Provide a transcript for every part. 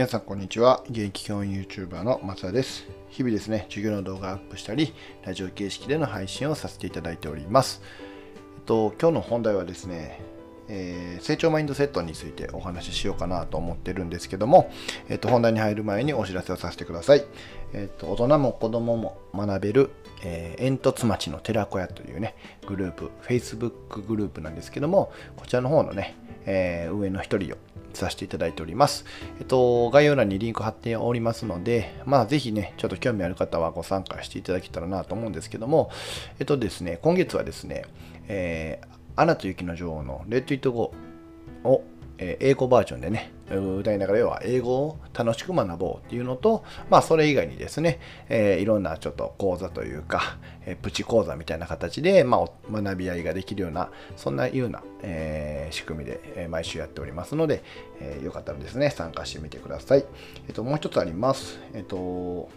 皆さんこんにちは。現役教員 YouTuber の松田です。日々ですね授業の動画アップしたりラジオ形式での配信をさせていただいております。えっと今日の本題はですねえー、成長マインドセットについてお話ししようかなと思ってるんですけども、えっと、本題に入る前にお知らせをさせてください。えっと、大人も子供も学べる、えー、煙突町の寺子屋というね、グループ、Facebook グループなんですけども、こちらの方のね、えー、上の一人をさせていただいております。えっと、概要欄にリンク貼っておりますので、まあ、ぜひね、ちょっと興味ある方はご参加していただけたらなと思うんですけども、えっとですね、今月はですね、えー、アナと雪の女王のレッド・イット・ゴーをえ英語バージョンでね、歌いながら要は英語を楽しく学ぼうっていうのと、まあそれ以外にですね、えー、いろんなちょっと講座というか、えー、プチ講座みたいな形で、まあ、学び合いができるような、そんなような、えー、仕組みで、え毎週やっておりますので、えよかったらですね、参加してみてください。えっ、と、もう一つあります。えっ、と、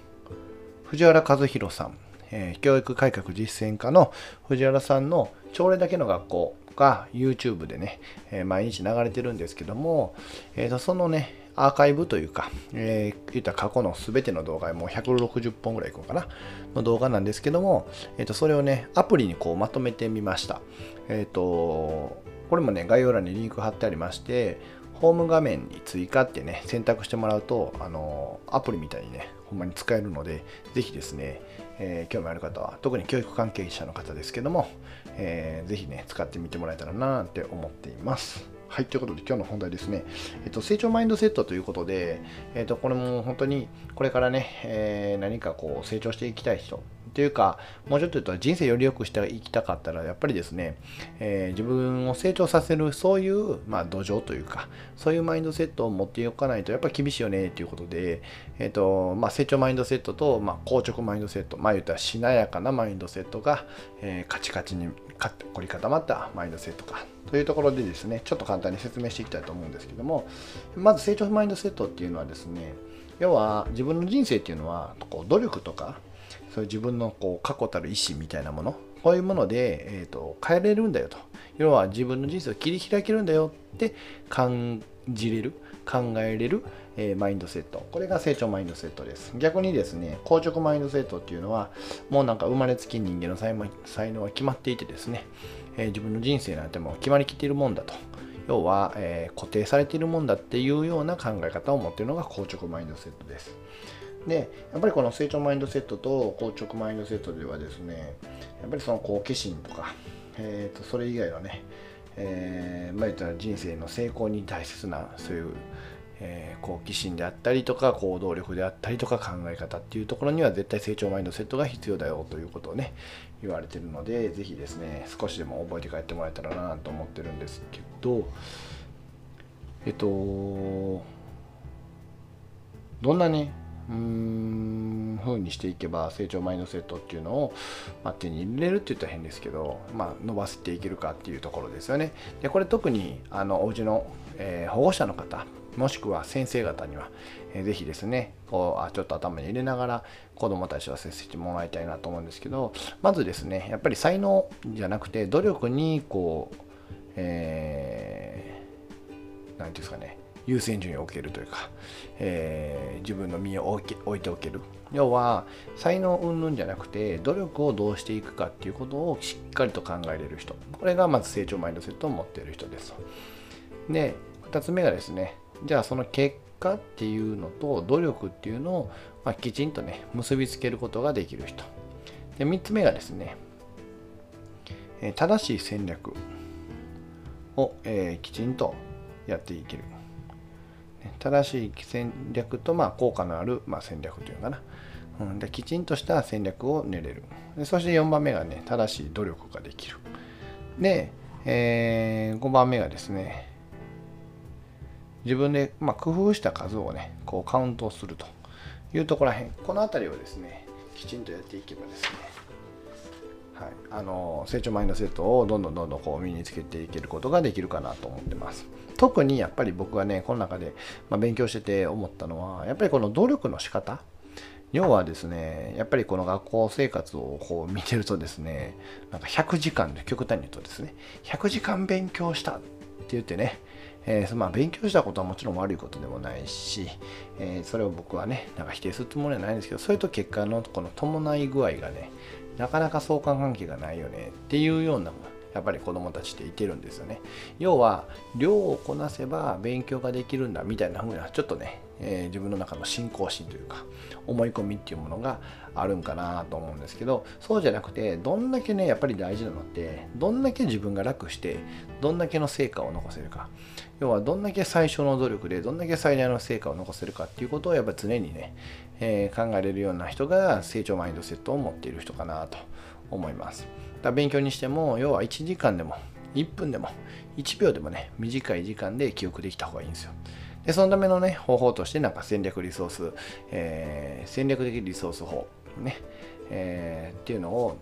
藤原和弘さん、え教育改革実践家の藤原さんの朝礼だけの学校か YouTube でね、え毎日流れてるんですけども、えー、とそのね、アーカイブというか、えー、言った過去の全ての動画、もう160本ぐらいいこうかな、の動画なんですけども、えー、とそれをね、アプリにこうまとめてみました。えっ、ー、と、これもね、概要欄にリンク貼ってありまして、ホーム画面に追加ってね、選択してもらうと、あのアプリみたいにね、ほんまに使えるので、ぜひですね、えー、興味ある方は、特に教育関係者の方ですけども、えー、ぜひね、使ってみてもらえたらなって思っています。はい、ということで今日の本題ですね。えっと、成長マインドセットということで、えっと、これも本当にこれからね、えー、何かこう成長していきたい人、というか、もうちょっと言うと人生より良くしていきたかったら、やっぱりですね、えー、自分を成長させる、そういう、まあ、土壌というか、そういうマインドセットを持っておかないと、やっぱり厳しいよね、ということで、えっ、ー、と、まあ、成長マインドセットと、まあ、硬直マインドセット、まあ、言ったらしなやかなマインドセットが、えー、カチカチに凝り固まったマインドセットか、というところでですね、ちょっと簡単に説明していきたいと思うんですけども、まず成長マインドセットっていうのはですね、要は自分の人生っていうのはこう努力とかそういう自分のこう確固たる意志みたいなものこういうもので、えーと、変えれるんだよと。要は自分の人生を切り開けるんだよって感じれる考えれる、えー、マインドセット。これが成長マインドセットです。逆にですね硬直マインドセットっていうのはもうなんか生まれつき人間の才能は決まっていてですね、えー、自分の人生なんてもう決まりきっているもんだと。要は、えー、固定されているもんだっていうような考え方を持っているのが硬直マインドセットです。でやっぱりこの成長マインドセットと硬直マインドセットではですねやっぱりその好奇心とか、えー、とそれ以外のね、えー、まあ言ったら人生の成功に大切なそういう、えー、好奇心であったりとか行動力であったりとか考え方っていうところには絶対成長マインドセットが必要だよということをね言われてるのでぜひですね少しでも覚えて帰ってもらえたらなと思ってるんですけどえっとどんなねふうにしていけば成長マインドセットっていうのを、まあ、手に入れるって言ったら変ですけど、まあ、伸ばしていけるかっていうところですよね。でこれ特にあのお家の、えー、保護者の方もしくは先生方には、えー、ぜひですねこうあちょっと頭に入れながら子どもたちは接してもらいたいなと思うんですけどまずですねやっぱり才能じゃなくて努力にこう、えー、て言うんですかね優先順位を置けるというか、えー、自分の身を置置いておける。要は才能云々じゃなくて努力をどうしていくかっていうことをしっかりと考えれる人。これがまず成長マインドセットを持っている人ですで2つ目がですねじゃあその結果っていうのと努力っていうのを、まあ、きちんとね結びつけることができる人。で3つ目がですね正しい戦略を、えー、きちんとやっていける。正しい戦略と、まあ、効果のある、まあ、戦略というかな、うん、できちんとした戦略を練れる。でそして4番目がね正しい努力ができる。で、えー、5番目がですね自分で、まあ、工夫した数をねこうカウントするというところらへん。この辺りをですねきちんとやっていけばですねはい、あの成長マインドセットをどんどんどんどんこう身につけていけることができるかなと思ってます。特にやっぱり僕がね、この中で、ま勉強してて思ったのは、やっぱりこの努力の仕方要はですね、やっぱりこの学校生活をこう見てるとですね、なんか100時間で極端に言うとですね、100時間勉強したって言ってね、えー、まあ、勉強したことはもちろん悪いことでもないし、えー、それを僕はね、なんか否定するつもりはないんですけど、それと結果のこの伴い具合がね、なかなか相関関係がないよねっていうようなやっぱり子どもたちっていてるんですよね。要は、量をこなせば勉強ができるんだみたいな風な、ちょっとね、えー、自分の中の信仰心というか、思い込みっていうものがあるんかなと思うんですけど、そうじゃなくて、どんだけね、やっぱり大事なのって、どんだけ自分が楽して、どんだけの成果を残せるか。要は、どんだけ最初の努力で、どんだけ最大の成果を残せるかっていうことを、やっぱ常にね、えー、考えれるような人が成長マインドセットを持っている人かなと思います。だ勉強にしても要は1時間でも1分でも1秒でもね短い時間で記憶できた方がいいんですよ。でそのためのね方法としてなんか戦略リソース、えー、戦略的リソース法ね、えー、っていうのを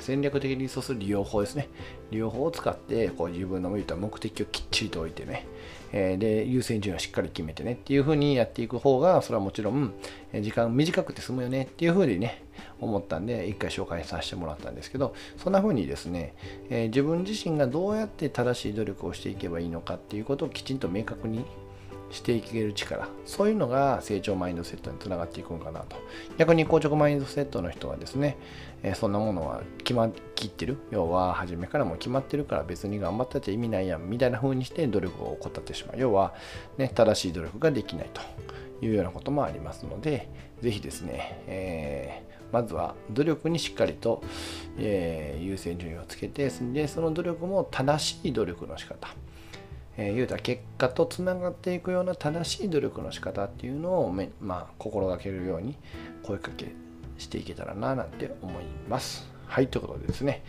戦略的リソース利用法ですね。利用法を使ってこう自分の向いた目的をきっちりと置いてねえで優先順位をしっかり決めてねっていう風にやっていく方がそれはもちろん時間短くて済むよねっていう風にね思ったんで一回紹介させてもらったんですけどそんな風にですね、えー、自分自身がどうやって正しい努力をしていけばいいのかっていうことをきちんと明確にしていける力。そういうのが成長マインドセットにつながっていくのかなと。逆に硬直マインドセットの人はですね、え、そんなものは決まきってる。要は初めからも決まってるから別に頑張ったって意味ないやんみたいな風にして努力を怠ってしまう。要は、ね、正しい努力ができないと。いうようなこともありますのでぜひですね、えー、まずは努力にしっかりと、えー、優先順位をつけてでその努力も正しい努力の仕方。えー、言うた結果とつながっていくような正しい努力の仕方っていうのをめまあ、心がけるように声かけしていけたらななんて思います。はい、ということでですね、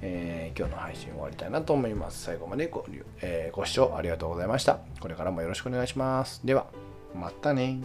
えー、今日の配信終わりたいなと思います。最後までご,、えー、ご視聴ありがとうございました。これからもよろしくお願いします。では、またね